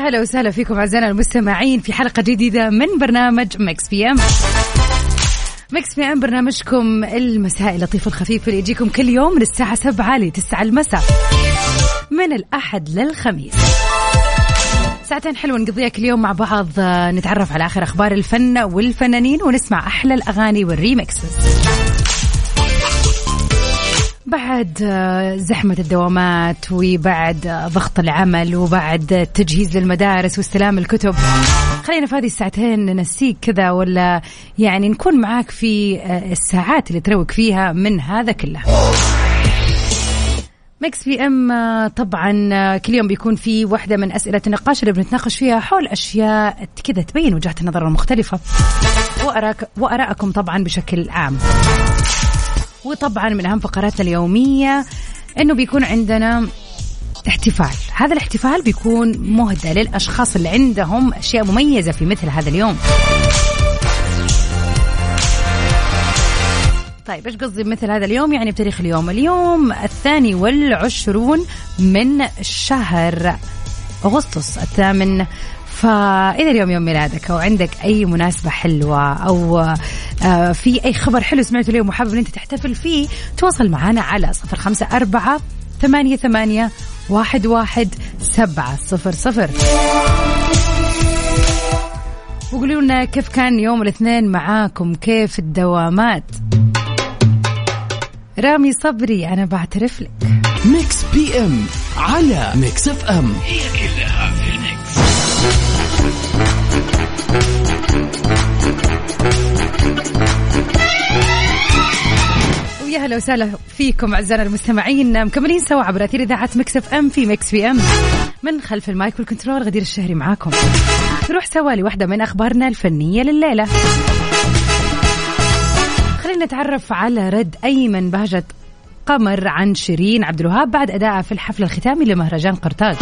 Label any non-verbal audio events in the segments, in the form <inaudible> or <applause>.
هلا وسهلا فيكم أعزائنا المستمعين في حلقة جديدة من برنامج ميكس بي أم. ميكس بي أم برنامجكم المسائي اللطيف الخفيف اللي يجيكم كل يوم من الساعة 7 ل 9 المساء من الأحد للخميس. ساعتين حلوة نقضيها كل يوم مع بعض نتعرف على آخر أخبار الفن والفنانين ونسمع أحلى الأغاني وال remixes. بعد آه، زحمة الدوامات وبعد آه، ضغط العمل وبعد التجهيز للمدارس واستلام الكتب. خلينا في هذه الساعتين ننسيك كذا ولا يعني نكون معاك في آه، الساعات اللي تروق فيها من هذا كله. ميكس بي إم آه، طبعا آه، كل يوم بيكون في واحدة من أسئلة النقاش اللي بنتناقش فيها حول أشياء كذا تبين وجهات النظر المختلفة. وأراك وأراءكم طبعا بشكل عام. وطبعا من أهم فقراتنا اليومية إنه بيكون عندنا احتفال. هذا الاحتفال بيكون مهدى للأشخاص اللي عندهم أشياء مميزة في مثل هذا اليوم. طيب إيش قصدي بمثل هذا اليوم؟ يعني بتاريخ اليوم. اليوم الثاني والعشرون من شهر أغسطس الثامن. فإذا اليوم يوم ميلادك أو عندك أي مناسبة حلوة أو في أي خبر حلو سمعته اليوم وحابب أن أنت تحتفل فيه تواصل معنا على صفر خمسة أربعة ثمانية ثمانية واحد واحد سبعة صفر صفر. وقولوا لنا كيف كان يوم الاثنين معاكم؟ كيف الدوامات؟ رامي صبري أنا بعترف لك. ميكس بي إم على ميكس إف إم. هي كلها في الميكس. ويا هلا وسهلا فيكم أعزائنا المستمعين مكملين سوا عبر أثير إذاعة ميكس إف إم في ميكس بي إم. من خلف المايك وال control غدير الشهري معاكم. نروح سوا لواحده من أخبارنا الفنية لليلة. خلينا نتعرف على رد أيمن بهجة قمر عن شيرين عبد الوهاب بعد ادائها في الحفل الختامي لمهرجان قرطاج.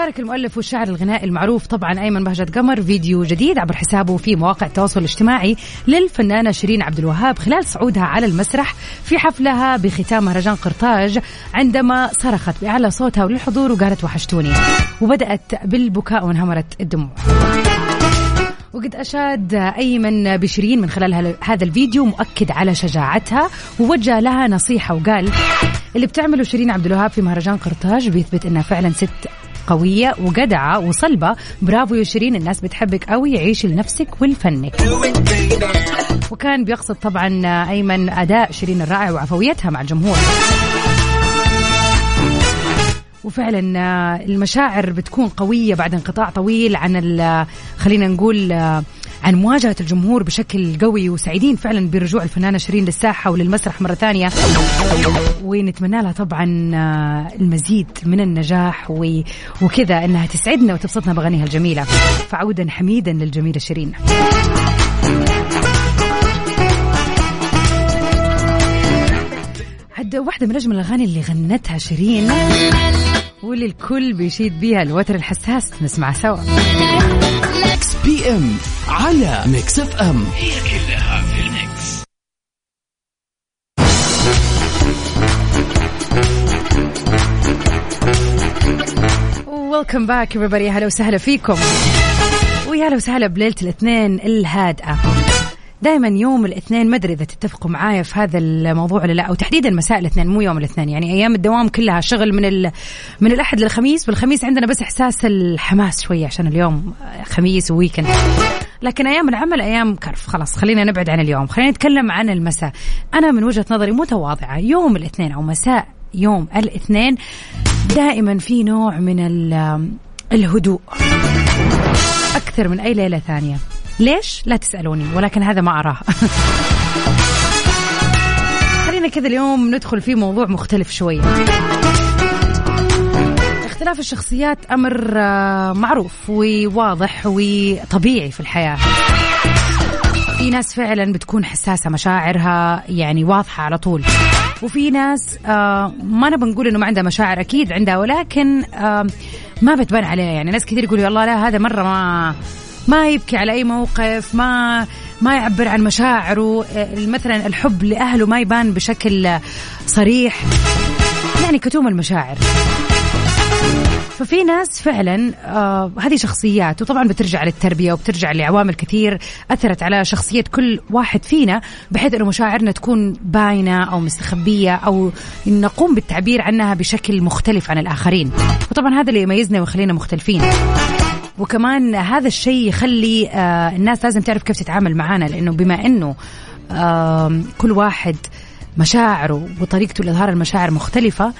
شارك المؤلف والشاعر الغنائي المعروف طبعا أيمن بهجة قمر فيديو جديد عبر حسابه في مواقع التواصل الاجتماعي للفنانة شيرين عبد الوهاب خلال صعودها على المسرح في حفلها بختام مهرجان قرطاج عندما صرخت بأعلى صوتها وللحضور وقالت وحشتوني وبدأت بالبكاء وانهمرت الدموع. وقد أشاد أيمن بشيرين من خلال هذا الفيديو مؤكد على شجاعتها ووجه لها نصيحة وقال اللي بتعمله شيرين عبد الوهاب في مهرجان قرطاج بيثبت إنها فعلا ست قوية وجدعة وصلبة. برافو يا شيرين الناس بتحبك قوي. عيشي لنفسك ولفنك. وكان بيقصد طبعا أيمن أداء شيرين الرائع وعفويتها مع الجمهور. وفعلا المشاعر بتكون قوية بعد انقطاع طويل عن خلينا نقول عن مواجهة الجمهور بشكل قوي وسعيدين فعلا برجوع الفنانة شيرين للساحة وللمسرح مرة ثانية. ونتمنى لها طبعا آه، المزيد من النجاح وكذا إنها تسعدنا وتبسطنا بأغانيها الجميلة. فعودا حميدا للجميلة شيرين. عد واحدة من أجمل الأغاني اللي غنتها شيرين واللي الكل بيشيد بيها الوتر الحساس. نسمع سوا. ميكس بي ام على ميكس اف ام. هي كلها في الميكس welcome back everybody. هلا وسهلا فيكم ويا هلا وسهلا بليلة الاثنين الهادئة دائما يوم الاثنين ما أدري إذا تتفقوا معايا في هذا الموضوع ولا لا أو تحديدا مساء الاثنين مو يوم الاثنين يعني أيام الدوام كلها شغل من ال... من الأحد للخميس والخميس عندنا بس إحساس الحماس شوية عشان اليوم خميس و weekend لكن أيام العمل أيام كرف خلاص خلينا نبعد عن اليوم خلينا نتكلم عن المساء. أنا من وجهة نظري متواضعة يوم الاثنين أو مساء يوم الاثنين دائما في نوع من ال- الهدوء. أكثر من أي ليلة ثانية. ليش؟ لا تسألوني؟ ولكن هذا ما أراه. <laughs> خلينا كذا اليوم ندخل في موضوع مختلف شوية اختلاف الشخصيات أمر آه، معروف وواضح وطبيعي في الحياة. في ناس فعلا بتكون حساسة مشاعرها يعني واضحة على طول. وفي ناس آه ما نبغى نقول إنه ما عندها مشاعر أكيد عندها ولكن آه ما بتبان عليها. يعني ناس كثير يقولوا الله لا هذا مرة ما ما يبكي على أي موقف ما ما يعبر عن مشاعره آه، مثلا الحب لأهله ما يبان بشكل صريح يعني كتوم المشاعر. ففي ناس فعلا آه هذه شخصيات وطبعا بترجع للتربية وبترجع لعوامل كثير أثرت على شخصية كل واحد فينا بحيث إنه مشاعرنا تكون باينة أو مستخبية أو نقوم بالتعبير عنها بشكل مختلف عن الآخرين. وطبعا هذا اللي يميزنا ويخلينا مختلفين. وكمان هذا الشيء يخلي آه الناس لازم تعرف كيف تتعامل معانا لأنه بما إنه كل واحد مشاعره وطريقته لإظهار المشاعر مختلفة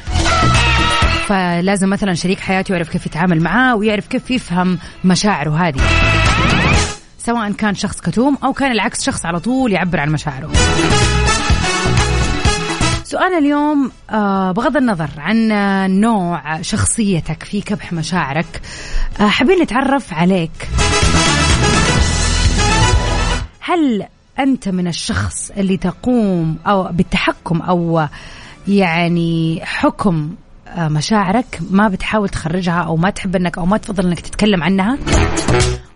فلازم مثلا شريك حياته يعرف كيف يتعامل معاه ويعرف كيف يفهم مشاعره هذه سواء كان شخص كتوم أو كان العكس شخص على طول يعبر عن مشاعره. سؤال اليوم آه بغض النظر عن نوع شخصيتك في كبح مشاعرك آه حابين نتعرف عليك. هل أنت من الشخص اللي تقوم أو بالتحكم أو يعني حكم آه، مشاعرك ما بتحاول تخرجها أو ما تحب إنك أو ما تفضل إنك تتكلم عنها؟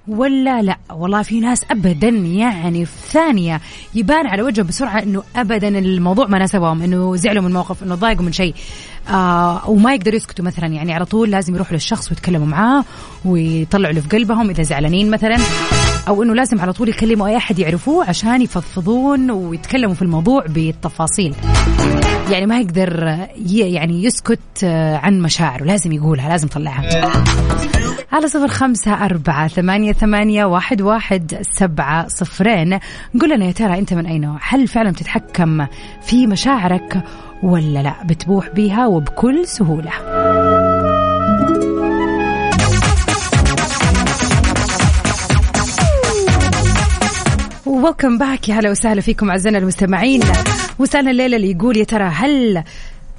ولا لا؟ والله في ناس ابدا يعني في ثانية يبان على وجهه بسرعة إنه ابدا الموضوع ما ناسبهم إنه زعلوا من موقف إنه ضايقوا من شيء. آه وما يقدروا يسكتوا مثلا يعني على طول لازم يروحوا للشخص ويتكلموا معاه ويطلعوا اللي في قلبهم إذا زعلانين مثلا. أو إنه لازم على طول يكلموا أي أحد يعرفوه عشان يفضفضون ويتكلموا في الموضوع بالتفاصيل. يعني ما يقدر يعني يسكت آه، عن مشاعره لازم يقولها لازم يطلعها. على صفر خمسة أربعة ثمانية, ثمانية واحد, واحد سبعة صفرين. قل لنا يا ترى أنت من أي نوع؟ هل فعلا تتحكم في مشاعرك ولا لا؟ بتبوح بيها وبكل سهولة. ويلكم باك يا هلا وسهلا فيكم أعزائنا المستمعين. وسالنا الليلة اللي يقول يا ترى هل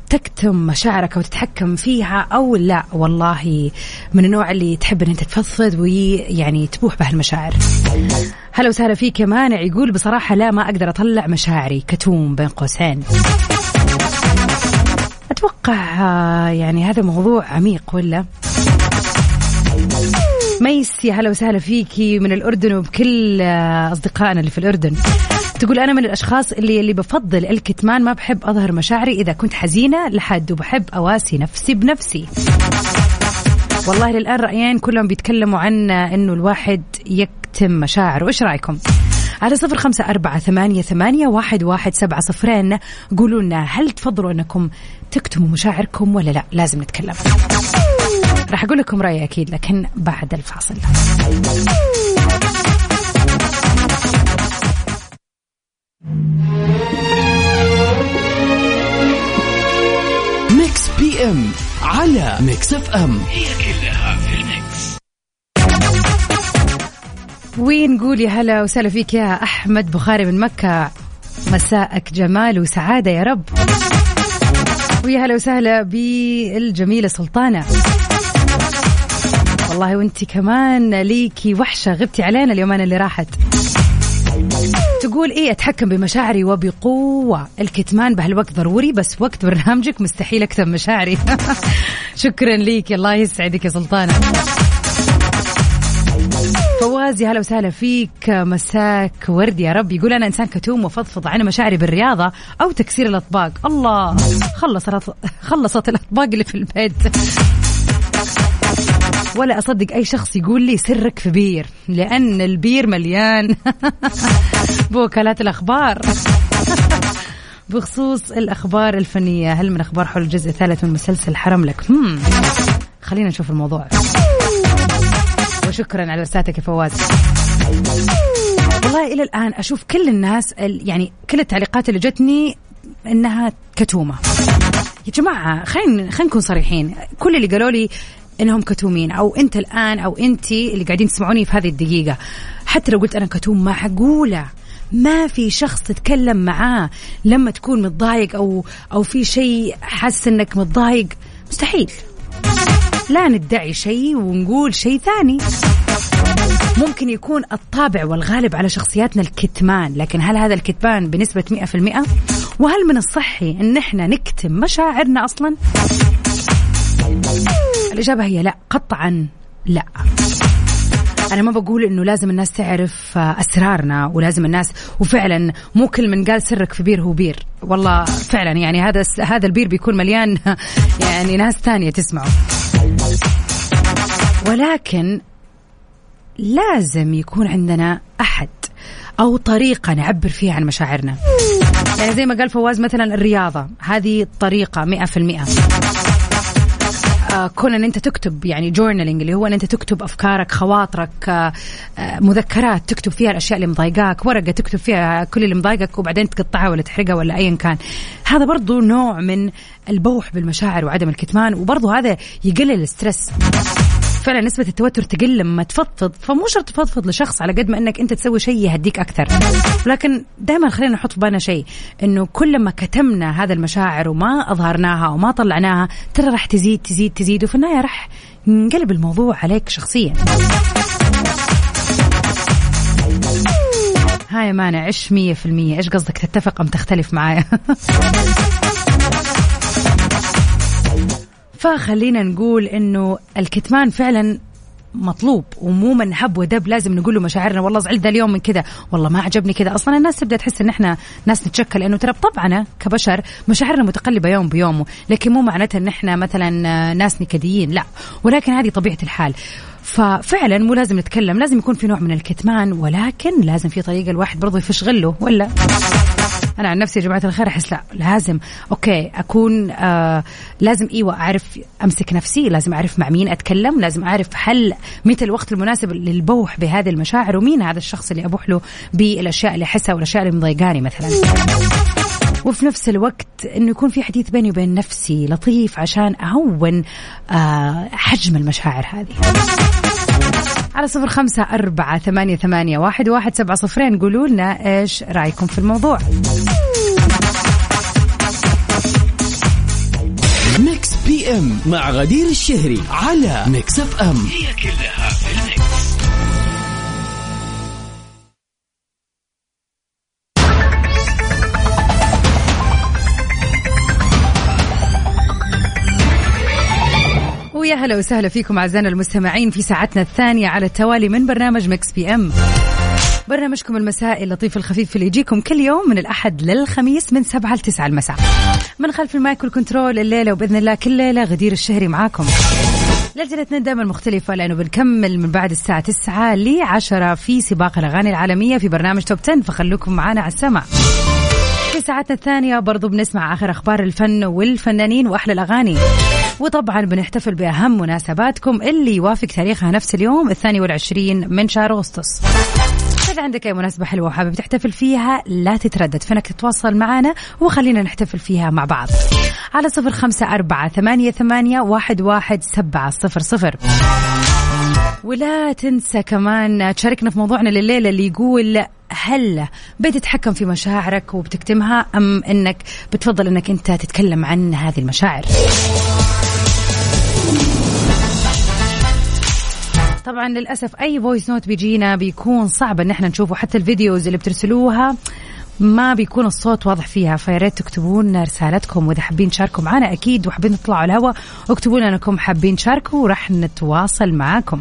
تكتم مشاعرك أو تتحكم فيها أو لا؟ والله من النوع اللي تحب إن أنت تفضفض ويعني تبوح بهالمشاعر. هلا وسهلا فيك يا مانع. يقول بصراحة لا ما أقدر أطلع مشاعري. كتوم بين قوسين. أتوقع يعني هذا موضوع عميق ولا؟ ميس يا هلا وسهلا فيكي من الأردن وبكل أصدقائنا اللي في الأردن. تقول أنا من الأشخاص اللي اللي بفضل الكتمان ما بحب أظهر مشاعري إذا كنت حزينة لحد وبحب أواسي نفسي بنفسي. والله للآن رأيين كلهم بيتكلموا عن أنه الواحد يكتم مشاعره. إيش رأيكم؟ على صفر خمسة أربعة ثمانية, ثمانية واحد, واحد سبعة صفرين. قولوا لنا هل تفضلوا أنكم تكتموا مشاعركم ولا لا؟ لازم نتكلم. راح أقول لكم رأيي أكيد لكن بعد الفاصل. ميكس بي إم على ميكس إف إم. هي كلها في الميكس. ونقول يا هلا وسهلا فيك يا أحمد بخاري من مكة. مساءك جمال وسعادة يا رب. ويا هلا وسهلا بالجميلة سلطانة. والله وانت كمان ليكي وحشة غبتي علينا اليومين اللي راحت. تقول إيه أتحكم بمشاعري وبقوة. الكتمان بهالوقت ضروري بس وقت برنامجك مستحيل اكتب مشاعري. <laughs> شكرا ليك الله يسعدك يا سلطانة. فواز يا هلا وسهلا فيك. مساك ورد يا رب. يقول أنا إنسان كتوم وفضفض عن مشاعري بالرياضة أو تكسير الأطباق. الله خلصت <laughs> خلصت الأطباق اللي في البيت. ولا أصدق أي شخص يقول لي سرك في بير لأن البير مليان. <laughs> بوكالات الأخبار. <laughs> بخصوص الأخبار الفنية هل من أخبار حول الجزء الثالث من مسلسل حرم لك. خلينا نشوف الموضوع. وشكرا على رسالتك يا فواز. والله إلى الآن أشوف كل الناس يعني كل التعليقات اللي جتني إنها كتومة. يا جماعة خلينا خلينا نكون صريحين. كل اللي قالوا لي إنهم كتومين. أو أنت الآن أو أنت اللي قاعدين تسمعوني في هذه الدقيقة. حتى لو قلت أنا كتوم معقولة. ما في شخص تتكلم معاه. لما تكون متضايق أو أو في شيء حاسس إنك متضايق. مستحيل. لا ندعي شيء ونقول شيء ثاني. ممكن يكون الطابع والغالب على شخصياتنا الكتمان. لكن هل هذا الكتمان بنسبة 100% وهل من الصحي إن إحنا نكتم مشاعرنا أصلا؟ الإجابة هي لا قطعا لا. أنا ما بقول إنه لازم الناس تعرف أسرارنا ولازم الناس وفعلا مو كل من قال سرك في بير هو بير. والله فعلا يعني هذا هذا البير بيكون مليان <laughs> يعني ناس ثانية تسمعه. ولكن لازم يكون عندنا أحد أو طريقة نعبر فيها عن مشاعرنا. يعني زي ما قال فواز مثلا الرياضة هذه طريقة مئة في المئة. آه، كون إن أنت تكتب يعني journaling اللي هو إن أنت تكتب أفكارك خواطرك آه، آه، مذكرات تكتب فيها الأشياء اللي مضايقاك ورقة تكتب فيها كل اللي مضايقك وبعدين تقطعها ولا تحرقها ولا ايا كان. هذا برضو نوع من البوح بالمشاعر وعدم الكتمان وبرضو هذا يقلل الستريس. فعلا نسبة التوتر تقل لما تفضفض فمو شرط تفضفض لشخص على قد ما إنك أنت تسوي شيء يهديك أكثر. لكن دائما خلينا نحط في بالنا شيء إنه كل ما كتمنا هذا المشاعر وما أظهرناها وما طلعناها ترى راح تزيد تزيد تزيد وفي النهاية راح ينقلب الموضوع عليك شخصيا. هاي مانع عش مية في المية؟ إيش قصدك تتفق أم تختلف معايا؟ <laughs> فخلينا نقول إنه الكتمان فعلا مطلوب ومو من هب ودب لازم نقول له مشاعرنا والله زعلت ذا اليوم من كذا. والله ما عجبني كذا. أصلا الناس تبدأ تحس إن إحنا ناس نتشكل لأنه ترى بطبعنا كبشر مشاعرنا متقلبة يوم بيومه لكن مو معناتها إن إحنا مثلا ناس نكديين لا. ولكن هذه طبيعة الحال. ففعلا مو لازم نتكلم لازم يكون في نوع من الكتمان ولكن لازم في طريقة الواحد برضه يفش غله ولا؟ أنا عن نفسي يا جماعة الخير أحس لا لازم أوكي أكون آه لازم إيوه أعرف أمسك نفسي لازم أعرف مع مين أتكلم لازم أعرف هل متى الوقت المناسب للبوح بهذه المشاعر ومين هذا الشخص اللي أبوح له بالأشياء اللي أحسها والاشياء اللي مضايقاني مثلا. وفي نفس الوقت إنه يكون في حديث بيني وبين نفسي لطيف عشان أهون آه حجم المشاعر هذه. على صفر خمسة أربعة ثمانية, ثمانية واحد, واحد سبعة صفرين. قولوا لنا إيش رأيكم في الموضوع. Mix PM مع غدير الشهري على Mix FM. هي كلها في هلا وسهلا فيكم أعزائنا المستمعين في ساعتنا الثانية على التوالي من برنامج Mix PM. برنامجكم المسائي اللطيف الخفيف اللي يجيكم كل يوم من الأحد للخميس من سبعة لتسعة المساء. من خلف ال mic وال control الليلة وبإذن الله كل ليلة غدير الشهري معاكم. ليلتنا دائما مختلفة لأنه بنكمل من بعد الساعة 9 ل 10 في سباق الأغاني العالمية في برنامج Top 10 فخلوكم معنا على السمع في ساعتنا الثانية برضو بنسمع آخر أخبار الفن والفنانين وأحلى الأغاني. وطبعا بنحتفل بأهم مناسباتكم اللي يوافق تاريخها نفس اليوم الثاني والعشرين من شهر أغسطس. إذا عندك أي مناسبة حلوة وحابب تحتفل فيها لا تتردد فينك تتواصل معنا وخلينا نحتفل فيها مع بعض. على صفر خمسة أربعة ثمانية, ثمانية واحد, واحد سبعة صفر صفر. ولا تنسى كمان تشاركنا في موضوعنا لليلة اللي يقول هل بتتحكم في مشاعرك وبتكتمها أم أنك بتفضل أنك أنت تتكلم عن هذه المشاعر؟ طبعا للأسف أي voice note بيجينا بيكون صعب إن إحنا نشوفه. حتى ال videos اللي بترسلوها ما بيكون الصوت واضح فيها. فيا ريت تكتبوا لنا رسالتكم. وإذا حابين تشاركوا معنا أكيد وحابين تطلعوا على الهواء اكتبوا لنا إنكم حابين تشاركوا وراح نتواصل معاكم.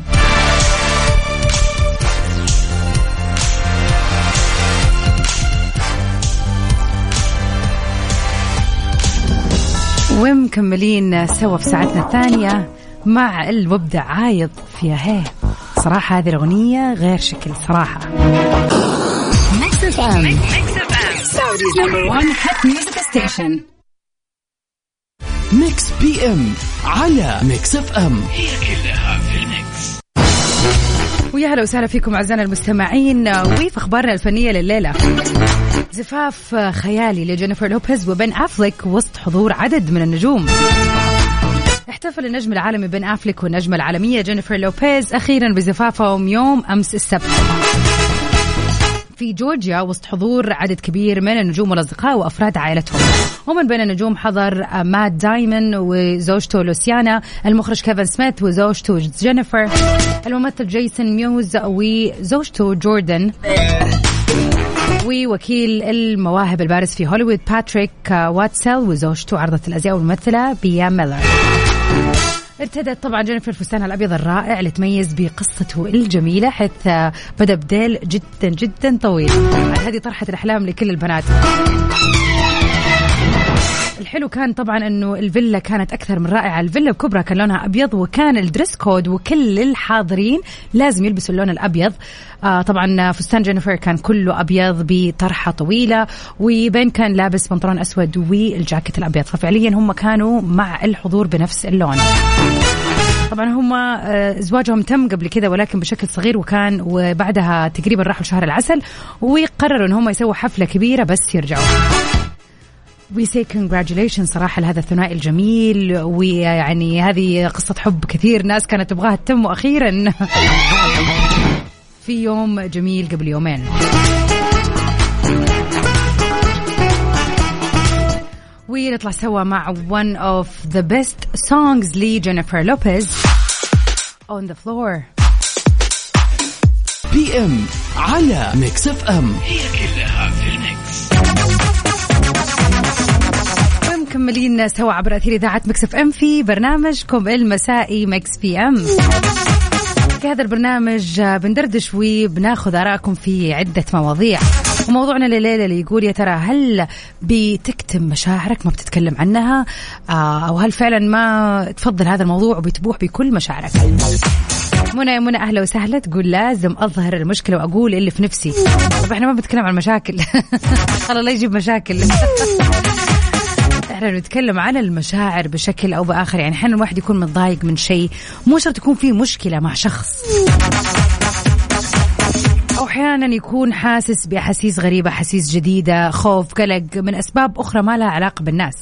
ومكملين سوا في ساعتنا الثانية. مع المبدع عايض فيها. هي صراحة هذه الأغنية غير شكل صراحة. Mix PM على Mix FM هي كلها في ال mix. ويا هلا وسهلا فيكم أعزائنا المستمعين وفي أخبارنا الفنية لليلة. زفاف خيالي لجينيفر لوبيز وبن أفليك وسط حضور عدد من النجوم. احتفل النجم العالمي بن افليك والنجمة العالمية جينيفر لوبيز أخيرا بزفافهم يوم أمس السبت. في جورجيا وسط حضور عدد كبير من النجوم والأصدقاء وأفراد عائلتهم. ومن بين النجوم حضر مات دايمون وزوجته لوسيانا المخرج كيفن سميث وزوجته جينيفر الممثل جيسون ميوز وزوجته جوردن ووكيل المواهب البارز في هوليوود باتريك وايتسل وزوجته عارضة الأزياء والممثلة بيا ميلر. ارتدت طبعا جينيفر فستانها الأبيض الرائع اللي تميز بقصته الجميلة حيث بدا بذيل جدا جدا طويل هذه طرحة الأحلام لكل البنات. الحلو كان طبعا إنه الفيلا كانت أكثر من رائعة. الفيلا الكبرى كان لونها أبيض وكان ال dress code وكل الحاضرين لازم يلبسوا اللون الأبيض. آه طبعا فستان جينيفر كان كله أبيض بطرحة طويلة وبين كان لابس بنطلون أسود والجاكيت الأبيض. ففعليا هم كانوا مع الحضور بنفس اللون. طبعا هم آه، زواجهم تم قبل كذا ولكن بشكل صغير وكان وبعدها تقريبا راحوا شهر العسل وقرروا إن هم يسووا حفلة كبيرة بس يرجعوا. we say congratulation صراحة لهذا الثنائي الجميل ويعني هذه قصة حب كثير ناس كانت تبغاها تتم وأخيرا <laughs> في يوم جميل قبل يومين. ونطلع سوا مع one of the best songs لجينيفر لوبيز on the floor. PM على Mix FM هي كلها. مكملين سوا عبر أثير إذاعة Mix FM في برنامجكم المسائي Mix PM. في هذا البرنامج بندردش وبناخذ آرائكم في عدة مواضيع. وموضوعنا لليلة اللي يقول يا ترى هل بتكتم مشاعرك؟ ما بتتكلم عنها. آه، أو هل فعلا ما تفضل هذا الموضوع وبتبوح بكل مشاعرك؟ منى يا منى أهلا وسهلا. تقول لازم أظهر المشكلة وأقول اللي في نفسي. طب إحنا ما بنتكلم عن المشاكل <laughs> الله لا يجيب مشاكل. <laughs> إحنا نتكلم عن المشاعر بشكل أو باخر يعني أحيانا الواحد يكون متضايق من شيء مو شرط يكون في مشكلة مع شخص. أو أحيانا يكون حاسس بأحاسيس غريبة أحاسيس جديدة خوف قلق من أسباب أخرى ما لها علاقة بالناس.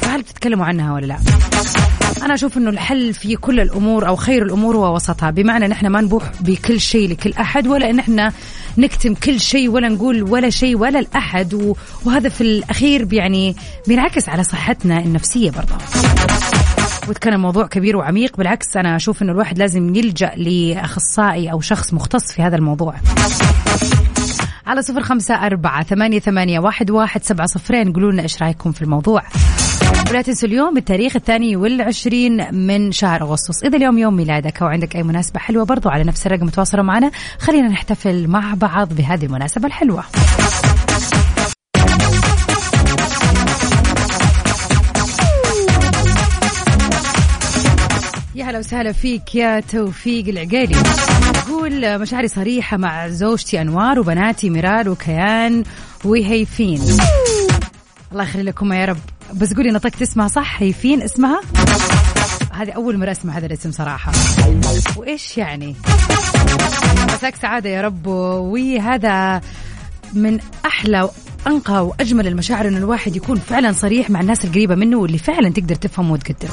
فهل بتتكلموا عنها ولا لا؟ أنا أشوف أنه الحل في كل الأمور أو خير الأمور هو وسطها. بمعنى أن إحنا ما نبوح بكل شيء لكل أحد ولا أن إحنا نكتم كل شيء ولا نقول ولا شيء ولا لأحد. وهذا في الأخير يعني بينعكس على صحتنا النفسية برضه. وكان الموضوع كبير وعميق. بالعكس أنا أشوف أنه الواحد لازم يلجأ لأخصائي أو شخص مختص في هذا الموضوع. على صفر خمسة أربعة ثمانية, ثمانية واحد, واحد سبعة صفرين. قولوا لنا إيش رأيكم في الموضوع. ولا تنسوا اليوم التاريخ الثاني والعشرين من شهر أغسطس. إذا اليوم يوم ميلادك أو عندك أي مناسبة حلوة برضو على نفس الرقم تواصلوا معنا. خلينا نحتفل مع بعض بهذه المناسبة الحلوة. يا هلا وسهلا فيك يا توفيق العقيلي. يقول مشاعري صريحة مع زوجتي أنوار وبناتي ميرال وكيان وهيفين. الله يخلي لكم يا رب. بس قولي نطقت اسمها صح هيفين اسمها؟ هذه أول مرة أسمع هذا الاسم صراحة. وإيش يعني؟ مساك سعادة يا رب. وهذا من أحلى وأنقى وأجمل المشاعر إن الواحد يكون فعلا صريح مع الناس القريبة منه واللي فعلا تقدر تفهمه وتقدره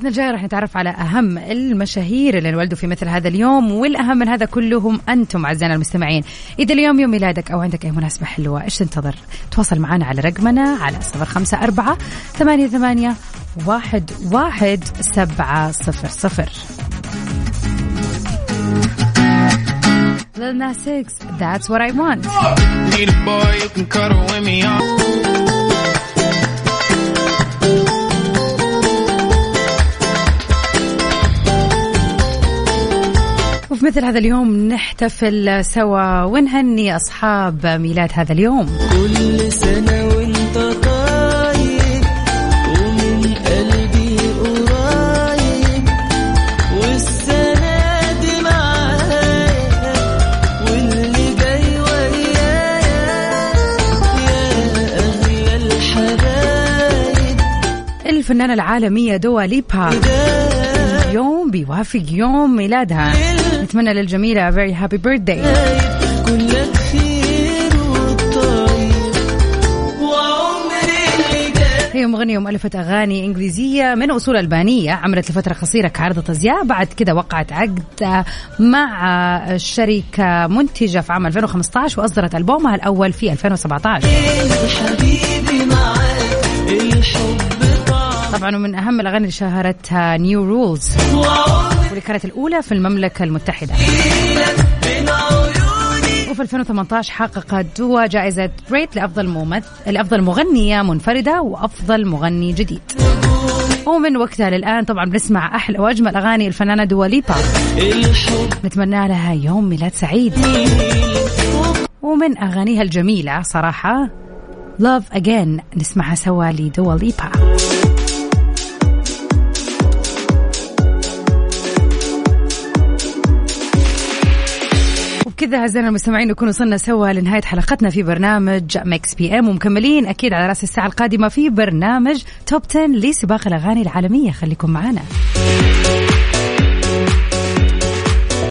فقرتنا الجاية راح نتعرف على أهم المشاهير اللي انولدوا في مثل هذا اليوم والأهم من هذا كله هم أنتم أعزائنا المستمعين. إذا اليوم يوم ميلادك أو عندك أي مناسبة حلوة إيش تنتظر؟ تواصل معنا على رقمنا على صفر خمسة أربعة ثمانية ثمانية واحد واحد سبعة صفر صفر. Lil Nas X, that's what I want. Need a boy you can cuddle with me مثل هذا اليوم نحتفل سوا ونهني أصحاب ميلاد هذا اليوم. كل سنة وانت طيب ومن قلبي قريب والسنة دي معايا واللي جاي ويايا يا أغلى الحبايب. الفنانة العالمية دوا ليبا. يوم بيوافق يوم ميلادها. نتمنى للجميلة very happy birthday. كلك خير هي مغنية ومؤلفة أغاني إنجليزية من أصول ألبانية عملت لفترة قصيرة كعارضة أزياء بعد كده وقعت عقد مع شركة منتجة في عام 2015 وأصدرت ألبومها الأول في 2017 حبيبي معاك الحب طعم طبعا ومن أهم الأغاني اللي شهرتها New Rules واللي كانت الأولى في المملكة المتحدة. وفي 2018 حققت دوا جائزة Brit لأفضل ممثل لأفضل مغنية منفردة وأفضل مغني جديد. ومن وقتها للآن طبعا بنسمع أحلى وأجمل أغاني الفنانة دوا ليبا. الحب نتمنى لها يوم ميلاد سعيد. ومن أغانيها الجميلة صراحة Love Again نسمعها سوا لدوا وبكذا اعزائنا المستمعين نكون وصلنا سوا لنهاية حلقتنا في برنامج Mix PM. ومكملين أكيد على رأس الساعة القادمة في برنامج Top 10 لسباق الأغاني العالمية. خليكم معنا